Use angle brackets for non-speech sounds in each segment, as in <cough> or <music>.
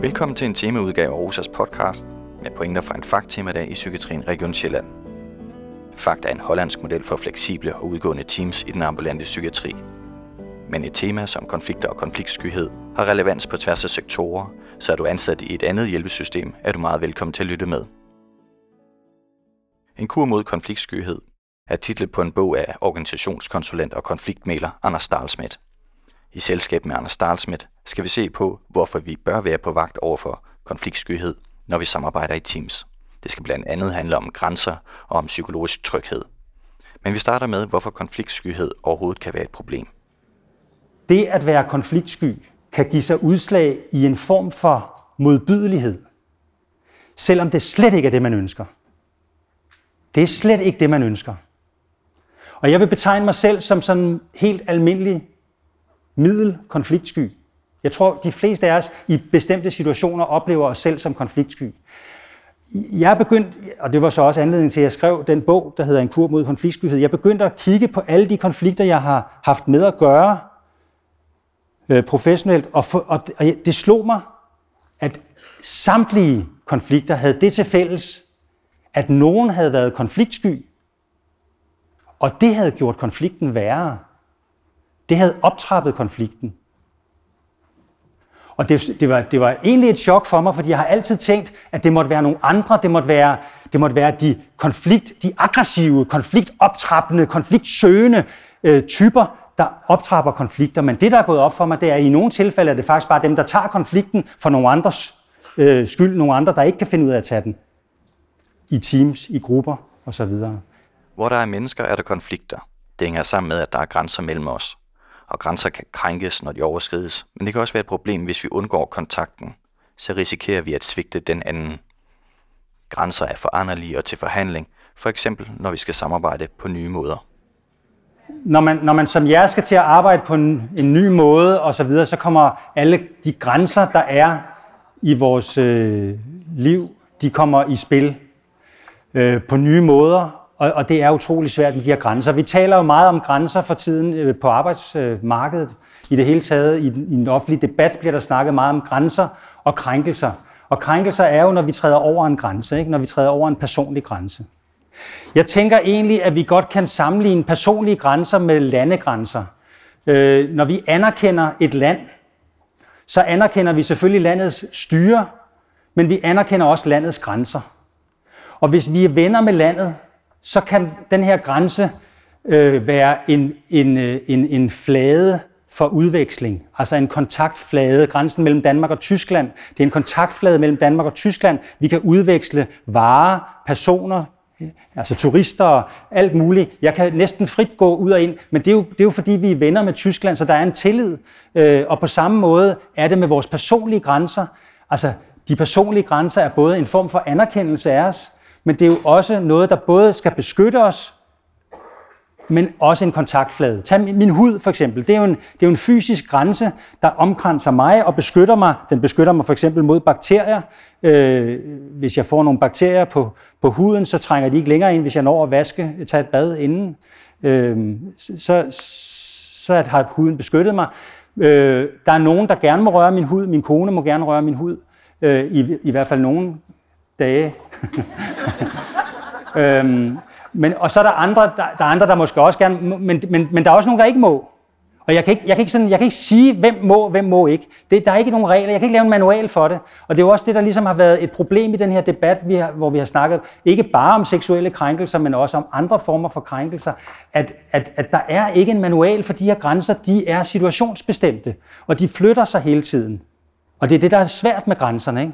Velkommen til en temaudgave af Rosas podcast med pointer fra en fagtemadag i Psykiatrien Region Sjælland. Fakt er en hollandsk model for fleksible og udgående teams i den ambulante psykiatri. Men et tema som konflikter og konfliktskyhed har relevans på tværs af sektorer, så er du ansat i et andet hjælpesystem, er du meget velkommen til at lytte med. En kur mod konfliktskyhed er titlet på en bog af organisationskonsulent og konfliktmæler Anders Stahlsmidt. I selskab med Anders Stahlsmidt skal vi se på, hvorfor vi bør være på vagt over for konfliktskyhed, når vi samarbejder i teams. Det skal blandt andet handle om grænser og om psykologisk tryghed. Men vi starter med, hvorfor konfliktskyhed overhovedet kan være et problem. Det at være konfliktsky kan give sig udslag i en form for modbydelighed, selvom det slet ikke er det, man ønsker. Det er slet ikke det, man ønsker. Og jeg vil betegne mig selv som sådan helt almindelig middel konfliktsky. Jeg tror, de fleste af os i bestemte situationer oplever os selv som konfliktsky. Jeg er begyndt, og det var så også anledning til, at jeg skrev den bog, der hedder En kur mod konfliktskyhed. Jeg begyndte at kigge på alle de konflikter, jeg har haft med at gøre øh, professionelt, og, for, og det slog mig, at samtlige konflikter havde det til fælles, at nogen havde været konfliktsky, og det havde gjort konflikten værre. Det havde optrappet konflikten. Og det, det, var, det var egentlig et chok for mig, fordi jeg har altid tænkt, at det måtte være nogle andre, det måtte være, det måtte være de konflikt, de aggressive, konfliktoptrappende, konfliktsøgende øh, typer, der optrapper konflikter. Men det, der er gået op for mig, det er, at i nogle tilfælde er det faktisk bare dem, der tager konflikten for nogle andres øh, skyld, nogle andre, der ikke kan finde ud af at tage den. I teams, i grupper osv. Hvor der er mennesker, er der konflikter. Det hænger sammen med, at der er grænser mellem os og grænser kan krænkes, når de overskrides, men det kan også være et problem, hvis vi undgår kontakten. Så risikerer vi at svigte den anden. Grænser er foranderlige og til forhandling, for eksempel når vi skal samarbejde på nye måder. Når man, når man som jer skal til at arbejde på en, en ny måde og så videre, så kommer alle de grænser, der er i vores øh, liv, de kommer i spil øh, på nye måder, og, og det er utrolig svært med de her grænser. Vi taler jo meget om grænser for tiden øh, på arbejdsmarkedet. I det hele taget, i, i den offentlige debat bliver der snakket meget om grænser og krænkelser. Og krænkelser er jo, når vi træder over en grænse, ikke? når vi træder over en personlig grænse. Jeg tænker egentlig, at vi godt kan sammenligne personlige grænser med landegrænser. Øh, når vi anerkender et land, så anerkender vi selvfølgelig landets styre, men vi anerkender også landets grænser. Og hvis vi er venner med landet, så kan den her grænse øh, være en, en, øh, en, en flade for udveksling, altså en kontaktflade. Grænsen mellem Danmark og Tyskland, det er en kontaktflade mellem Danmark og Tyskland. Vi kan udveksle varer, personer, øh, altså turister og alt muligt. Jeg kan næsten frit gå ud og ind, men det er jo, det er jo fordi, vi er venner med Tyskland, så der er en tillid. Øh, og på samme måde er det med vores personlige grænser. Altså, de personlige grænser er både en form for anerkendelse af os, men det er jo også noget, der både skal beskytte os, men også en kontaktflade. Tag min hud for eksempel. Det er, jo en, det er jo en fysisk grænse, der omkranser mig og beskytter mig. Den beskytter mig for eksempel mod bakterier. Øh, hvis jeg får nogle bakterier på, på huden, så trænger de ikke længere ind, hvis jeg når at vaske, tage et bad inden. Øh, så, så har huden beskyttet mig. Øh, der er nogen, der gerne må røre min hud. Min kone må gerne røre min hud. Øh, i, I hvert fald nogen dage. <laughs> øhm, men, og så er der andre, der, der, er andre, der måske også gerne, men, men, men der er også nogen, der ikke må. Og jeg kan ikke, jeg kan ikke, sådan, jeg kan ikke sige, hvem må, hvem må ikke. Det, der er ikke nogen regler. Jeg kan ikke lave en manual for det. Og det er jo også det, der ligesom har været et problem i den her debat, vi har, hvor vi har snakket ikke bare om seksuelle krænkelser, men også om andre former for krænkelser. At, at, at der er ikke en manual for de her grænser. De er situationsbestemte, og de flytter sig hele tiden. Og det er det, der er svært med grænserne. Ikke?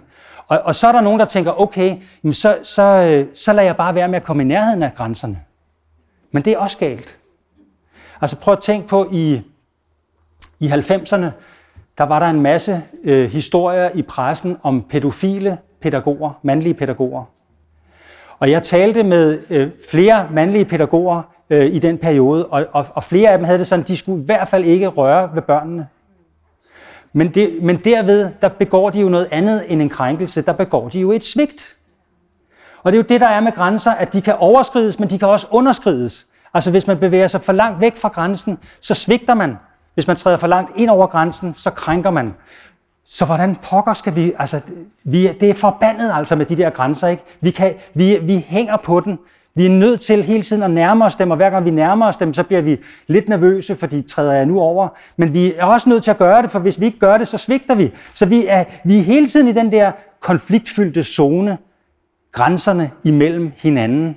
Og, og så er der nogen, der tænker, okay, jamen så, så, øh, så lader jeg bare være med at komme i nærheden af grænserne. Men det er også galt. Altså prøv at tænke på, i, i 90'erne, der var der en masse øh, historier i pressen om pædofile pædagoger, mandlige pædagoger. Og jeg talte med øh, flere mandlige pædagoger øh, i den periode, og, og, og flere af dem havde det sådan, de skulle i hvert fald ikke røre ved børnene. Men, det, men derved, der begår de jo noget andet end en krænkelse. Der begår de jo et svigt. Og det er jo det, der er med grænser, at de kan overskrides, men de kan også underskrides. Altså hvis man bevæger sig for langt væk fra grænsen, så svigter man. Hvis man træder for langt ind over grænsen, så krænker man. Så hvordan pokker skal vi, altså, vi, det er forbandet altså med de der grænser, ikke? Vi, kan, vi, vi hænger på den. Vi er nødt til hele tiden at nærme os dem, og hver gang vi nærmer os dem, så bliver vi lidt nervøse, fordi træder jeg nu over. Men vi er også nødt til at gøre det, for hvis vi ikke gør det, så svigter vi. Så vi er, vi er hele tiden i den der konfliktfyldte zone, grænserne imellem hinanden,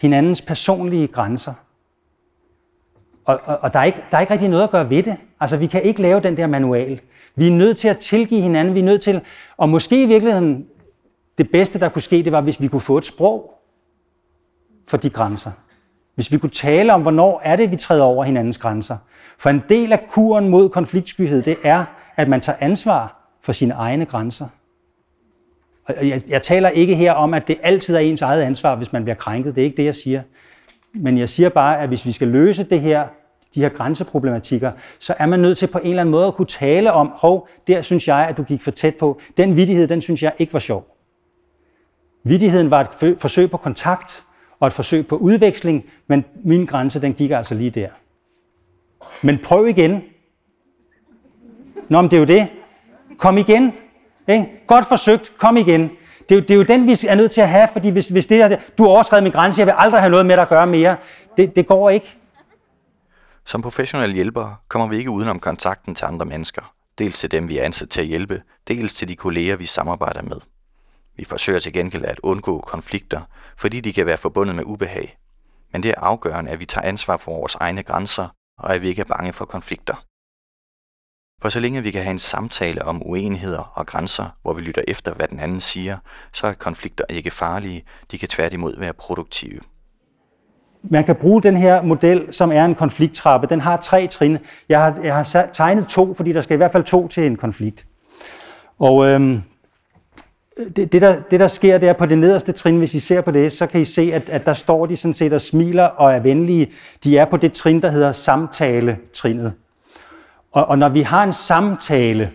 hinandens personlige grænser. Og, og, og der, er ikke, der er ikke rigtig noget at gøre ved det. Altså, vi kan ikke lave den der manual. Vi er nødt til at tilgive hinanden, vi er nødt til, og måske i virkeligheden, det bedste, der kunne ske, det var, hvis vi kunne få et sprog for de grænser. Hvis vi kunne tale om, hvornår er det, vi træder over hinandens grænser. For en del af kuren mod konfliktskyhed, det er, at man tager ansvar for sine egne grænser. Og jeg, jeg taler ikke her om, at det altid er ens eget ansvar, hvis man bliver krænket. Det er ikke det, jeg siger. Men jeg siger bare, at hvis vi skal løse det her, de her grænseproblematikker, så er man nødt til på en eller anden måde at kunne tale om, hov, der synes jeg, at du gik for tæt på. Den vidighed, den synes jeg ikke var sjov. Vidigheden var et forsøg på kontakt og et forsøg på udveksling, men min grænse, den gik altså lige der. Men prøv igen. Nå, men det er jo det. Kom igen. Ikke? Godt forsøgt, kom igen. Det er, jo, det er jo den, vi er nødt til at have, fordi hvis, hvis det er, du har overskrevet min grænse, jeg vil aldrig have noget med dig at gøre mere, det, det går ikke. Som professionelle hjælpere kommer vi ikke udenom kontakten til andre mennesker. Dels til dem, vi er ansat til at hjælpe, dels til de kolleger, vi samarbejder med. Vi forsøger til gengæld at undgå konflikter, fordi de kan være forbundet med ubehag. Men det er afgørende, at vi tager ansvar for vores egne grænser, og at vi ikke er bange for konflikter. For så længe vi kan have en samtale om uenigheder og grænser, hvor vi lytter efter, hvad den anden siger, så er konflikter ikke farlige, de kan tværtimod være produktive. Man kan bruge den her model, som er en konflikttrappe. Den har tre trin. Jeg har, jeg har tegnet to, fordi der skal i hvert fald to til en konflikt. Og øhm, det, det, der, det, der sker der på det nederste trin, hvis I ser på det, så kan I se, at, at der står de sådan set og smiler og er venlige. De er på det trin, der hedder samtale-trinet. Og, og når vi har en samtale,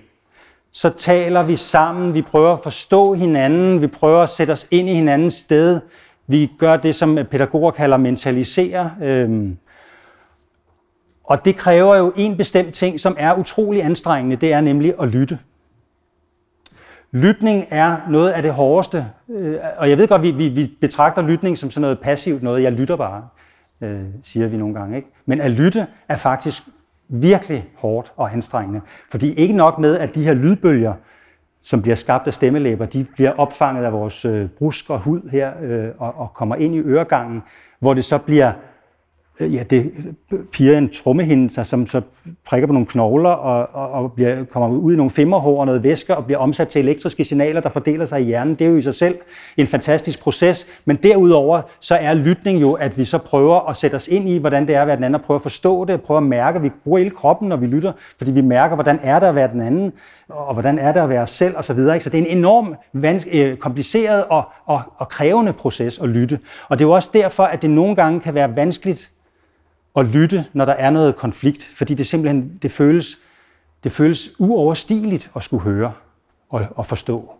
så taler vi sammen, vi prøver at forstå hinanden, vi prøver at sætte os ind i hinandens sted, vi gør det, som pædagoger kalder mentalisere. Øhm, og det kræver jo en bestemt ting, som er utrolig anstrengende, det er nemlig at lytte. Lytning er noget af det hårdeste, øh, og jeg ved godt, vi, vi, vi betragter lytning som sådan noget passivt noget, jeg lytter bare, øh, siger vi nogle gange. Ikke? Men at lytte er faktisk virkelig hårdt og anstrengende. Fordi ikke nok med, at de her lydbølger, som bliver skabt af stemmelæber, de bliver opfanget af vores øh, brusk og hud her øh, og, og kommer ind i øregangen, hvor det så bliver Øh, ja, det piger en trommehinde, som så prikker på nogle knogler og, og, og bliver, kommer ud i nogle femmerhår og noget væske og bliver omsat til elektriske signaler, der fordeler sig i hjernen. Det er jo i sig selv en fantastisk proces, men derudover så er lytning jo, at vi så prøver at sætte os ind i, hvordan det er at være den anden, og prøve at forstå det, prøve at mærke, vi bruger hele kroppen, når vi lytter, fordi vi mærker, hvordan er det at være den anden, og hvordan er det at være os selv osv. Så, videre, så det er en enorm øh, kompliceret og, og, og krævende proces at lytte. Og det er jo også derfor, at det nogle gange kan være vanskeligt at lytte, når der er noget konflikt, fordi det simpelthen det føles, det føles uoverstigeligt at skulle høre og, og forstå.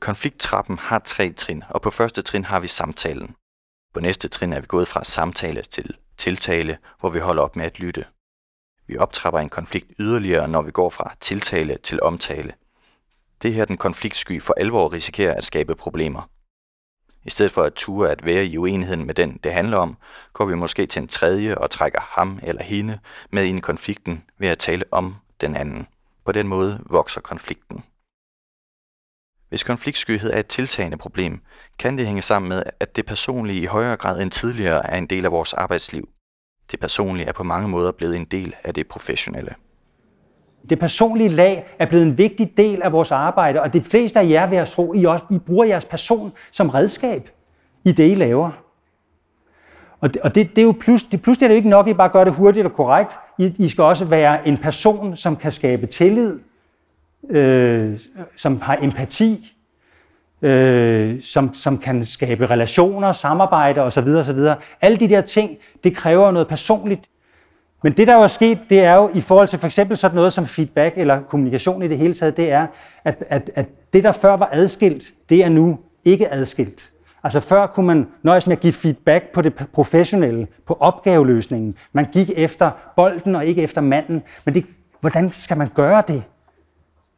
Konflikttrappen har tre trin, og på første trin har vi samtalen. På næste trin er vi gået fra samtale til tiltale, hvor vi holder op med at lytte. Vi optrapper en konflikt yderligere, når vi går fra tiltale til omtale. Det er her den konfliktsky for alvor risikerer at skabe problemer. I stedet for at ture at være i uenigheden med den, det handler om, går vi måske til en tredje og trækker ham eller hende med ind i konflikten ved at tale om den anden. På den måde vokser konflikten. Hvis konfliktskyhed er et tiltagende problem, kan det hænge sammen med, at det personlige i højere grad end tidligere er en del af vores arbejdsliv. Det personlige er på mange måder blevet en del af det professionelle. Det personlige lag er blevet en vigtig del af vores arbejde, og de fleste af jer vil jeg tro, I, også, I bruger jeres person som redskab i det, I laver. Og det, og det, det er jo plus, det, pludselig er det jo ikke nok, at I bare gør det hurtigt og korrekt. I, I skal også være en person, som kan skabe tillid, øh, som har empati, øh, som, som kan skabe relationer, samarbejde osv. osv. Alle de der ting, det kræver noget personligt men det, der jo er sket, det er jo i forhold til for eksempel sådan noget som feedback eller kommunikation i det hele taget, det er, at, at, at det, der før var adskilt, det er nu ikke adskilt. Altså før kunne man nøjes med at give feedback på det professionelle, på opgaveløsningen. Man gik efter bolden og ikke efter manden. Men det, hvordan skal man gøre det?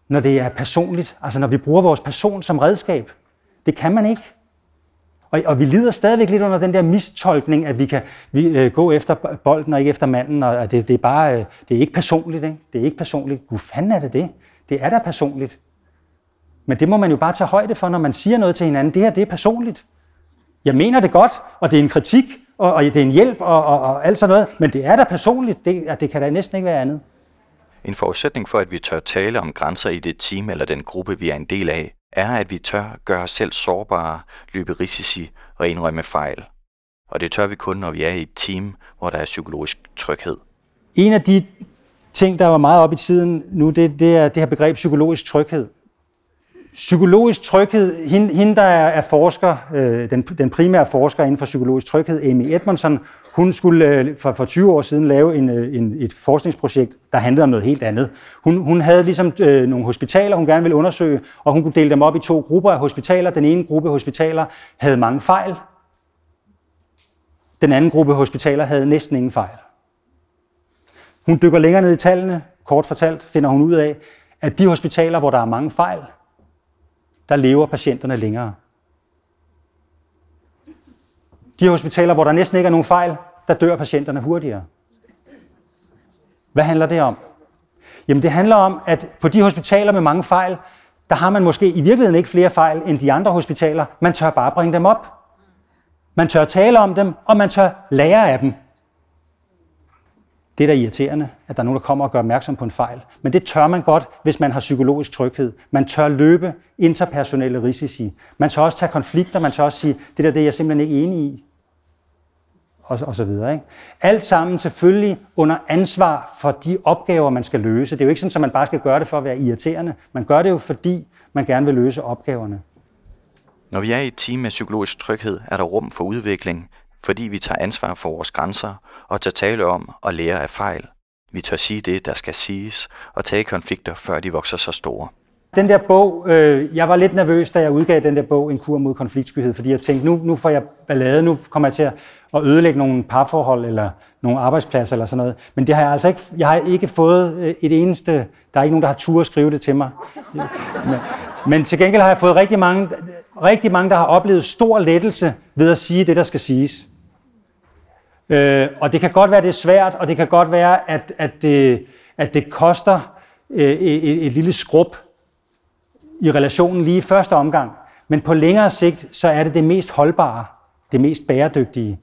når det er personligt, altså når vi bruger vores person som redskab. Det kan man ikke. Og, og vi lider stadigvæk lidt under den der mistolkning, at vi kan vi, øh, gå efter bolden og ikke efter manden, og det, det er bare, øh, det er ikke personligt, ikke? Det er ikke personligt. Gud fanden er det det? Det er da personligt. Men det må man jo bare tage højde for, når man siger noget til hinanden. Det her, det er personligt. Jeg mener det godt, og det er en kritik, og, og det er en hjælp, og, og, og alt sådan noget, men det er da personligt. Det, det kan da næsten ikke være andet. En forudsætning for, at vi tør tale om grænser i det team eller den gruppe, vi er en del af, er, at vi tør gøre os selv sårbare, løbe risici og indrømme fejl. Og det tør vi kun, når vi er i et team, hvor der er psykologisk tryghed. En af de ting, der var meget op i tiden nu, det, det er det her begreb psykologisk tryghed. Psykologisk tryghed, hende, hende der er, er forsker, øh, den, den primære forsker inden for psykologisk tryghed, Amy Edmondson, hun skulle øh, for, for 20 år siden lave en, øh, en, et forskningsprojekt, der handlede om noget helt andet. Hun, hun havde ligesom øh, nogle hospitaler, hun gerne ville undersøge, og hun kunne dele dem op i to grupper af hospitaler. Den ene gruppe hospitaler havde mange fejl. Den anden gruppe hospitaler havde næsten ingen fejl. Hun dykker længere ned i tallene. Kort fortalt finder hun ud af, at de hospitaler, hvor der er mange fejl, der lever patienterne længere. De hospitaler, hvor der næsten ikke er nogen fejl, der dør patienterne hurtigere. Hvad handler det om? Jamen det handler om, at på de hospitaler med mange fejl, der har man måske i virkeligheden ikke flere fejl end de andre hospitaler. Man tør bare bringe dem op. Man tør tale om dem, og man tør lære af dem. Det er da irriterende, at der er nogen, der kommer og gør opmærksom på en fejl. Men det tør man godt, hvis man har psykologisk tryghed. Man tør løbe interpersonelle risici. Man tør også tage konflikter. Man tør også sige, det der det er jeg simpelthen ikke enig i. Og, og så videre. Ikke? Alt sammen selvfølgelig under ansvar for de opgaver, man skal løse. Det er jo ikke sådan, at man bare skal gøre det for at være irriterende. Man gør det jo, fordi man gerne vil løse opgaverne. Når vi er i et team med psykologisk tryghed, er der rum for udvikling, fordi vi tager ansvar for vores grænser og tager tale om og lære af fejl. Vi tør sige det, der skal siges, og tage konflikter, før de vokser så store. Den der bog, øh, jeg var lidt nervøs, da jeg udgav den der bog, En kur mod konfliktskyhed, fordi jeg tænkte, nu, nu får jeg ballade, nu kommer jeg til at ødelægge nogle parforhold eller nogle arbejdspladser eller sådan noget. Men det har jeg altså ikke, jeg har ikke fået øh, et eneste, der er ikke nogen, der har tur at skrive det til mig. Men, men til gengæld har jeg fået rigtig mange, rigtig mange, der har oplevet stor lettelse ved at sige det, der skal siges. Øh, og det kan godt være, det er svært, og det kan godt være, at, at, det, at det koster øh, et, et lille skrub i relationen lige i første omgang. Men på længere sigt, så er det det mest holdbare, det mest bæredygtige.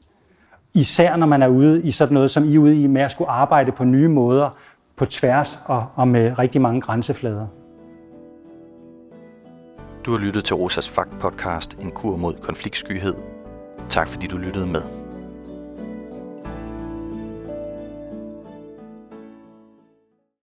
Især når man er ude i sådan noget, som I er ude i med at skulle arbejde på nye måder, på tværs og, og med rigtig mange grænseflader. Du har lyttet til Rosas Fakt podcast, en kur mod konfliktskyhed. Tak fordi du lyttede med.